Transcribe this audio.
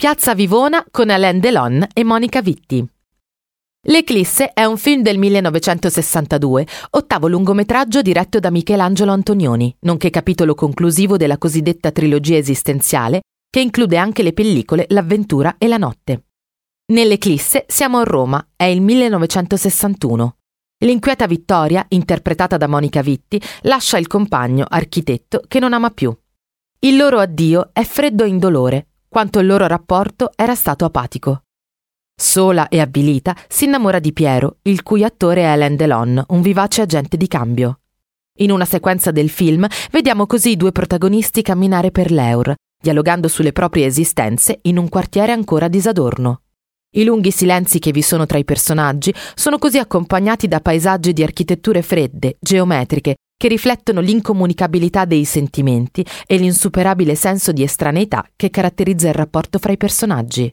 Piazza Vivona con Alain Delon e Monica Vitti. L'Eclisse è un film del 1962, ottavo lungometraggio diretto da Michelangelo Antonioni, nonché capitolo conclusivo della cosiddetta trilogia esistenziale, che include anche le pellicole L'avventura e la notte. Nell'Eclisse siamo a Roma, è il 1961. L'inquieta Vittoria, interpretata da Monica Vitti, lascia il compagno, architetto, che non ama più. Il loro addio è freddo e indolore, quanto il loro rapporto era stato apatico. Sola e avvilita, si innamora di Piero, il cui attore è Alain Delon, un vivace agente di cambio. In una sequenza del film vediamo così i due protagonisti camminare per l'Eur, dialogando sulle proprie esistenze in un quartiere ancora disadorno. I lunghi silenzi che vi sono tra i personaggi sono così accompagnati da paesaggi di architetture fredde, geometriche, che riflettono l'incomunicabilità dei sentimenti e l'insuperabile senso di estraneità che caratterizza il rapporto fra i personaggi.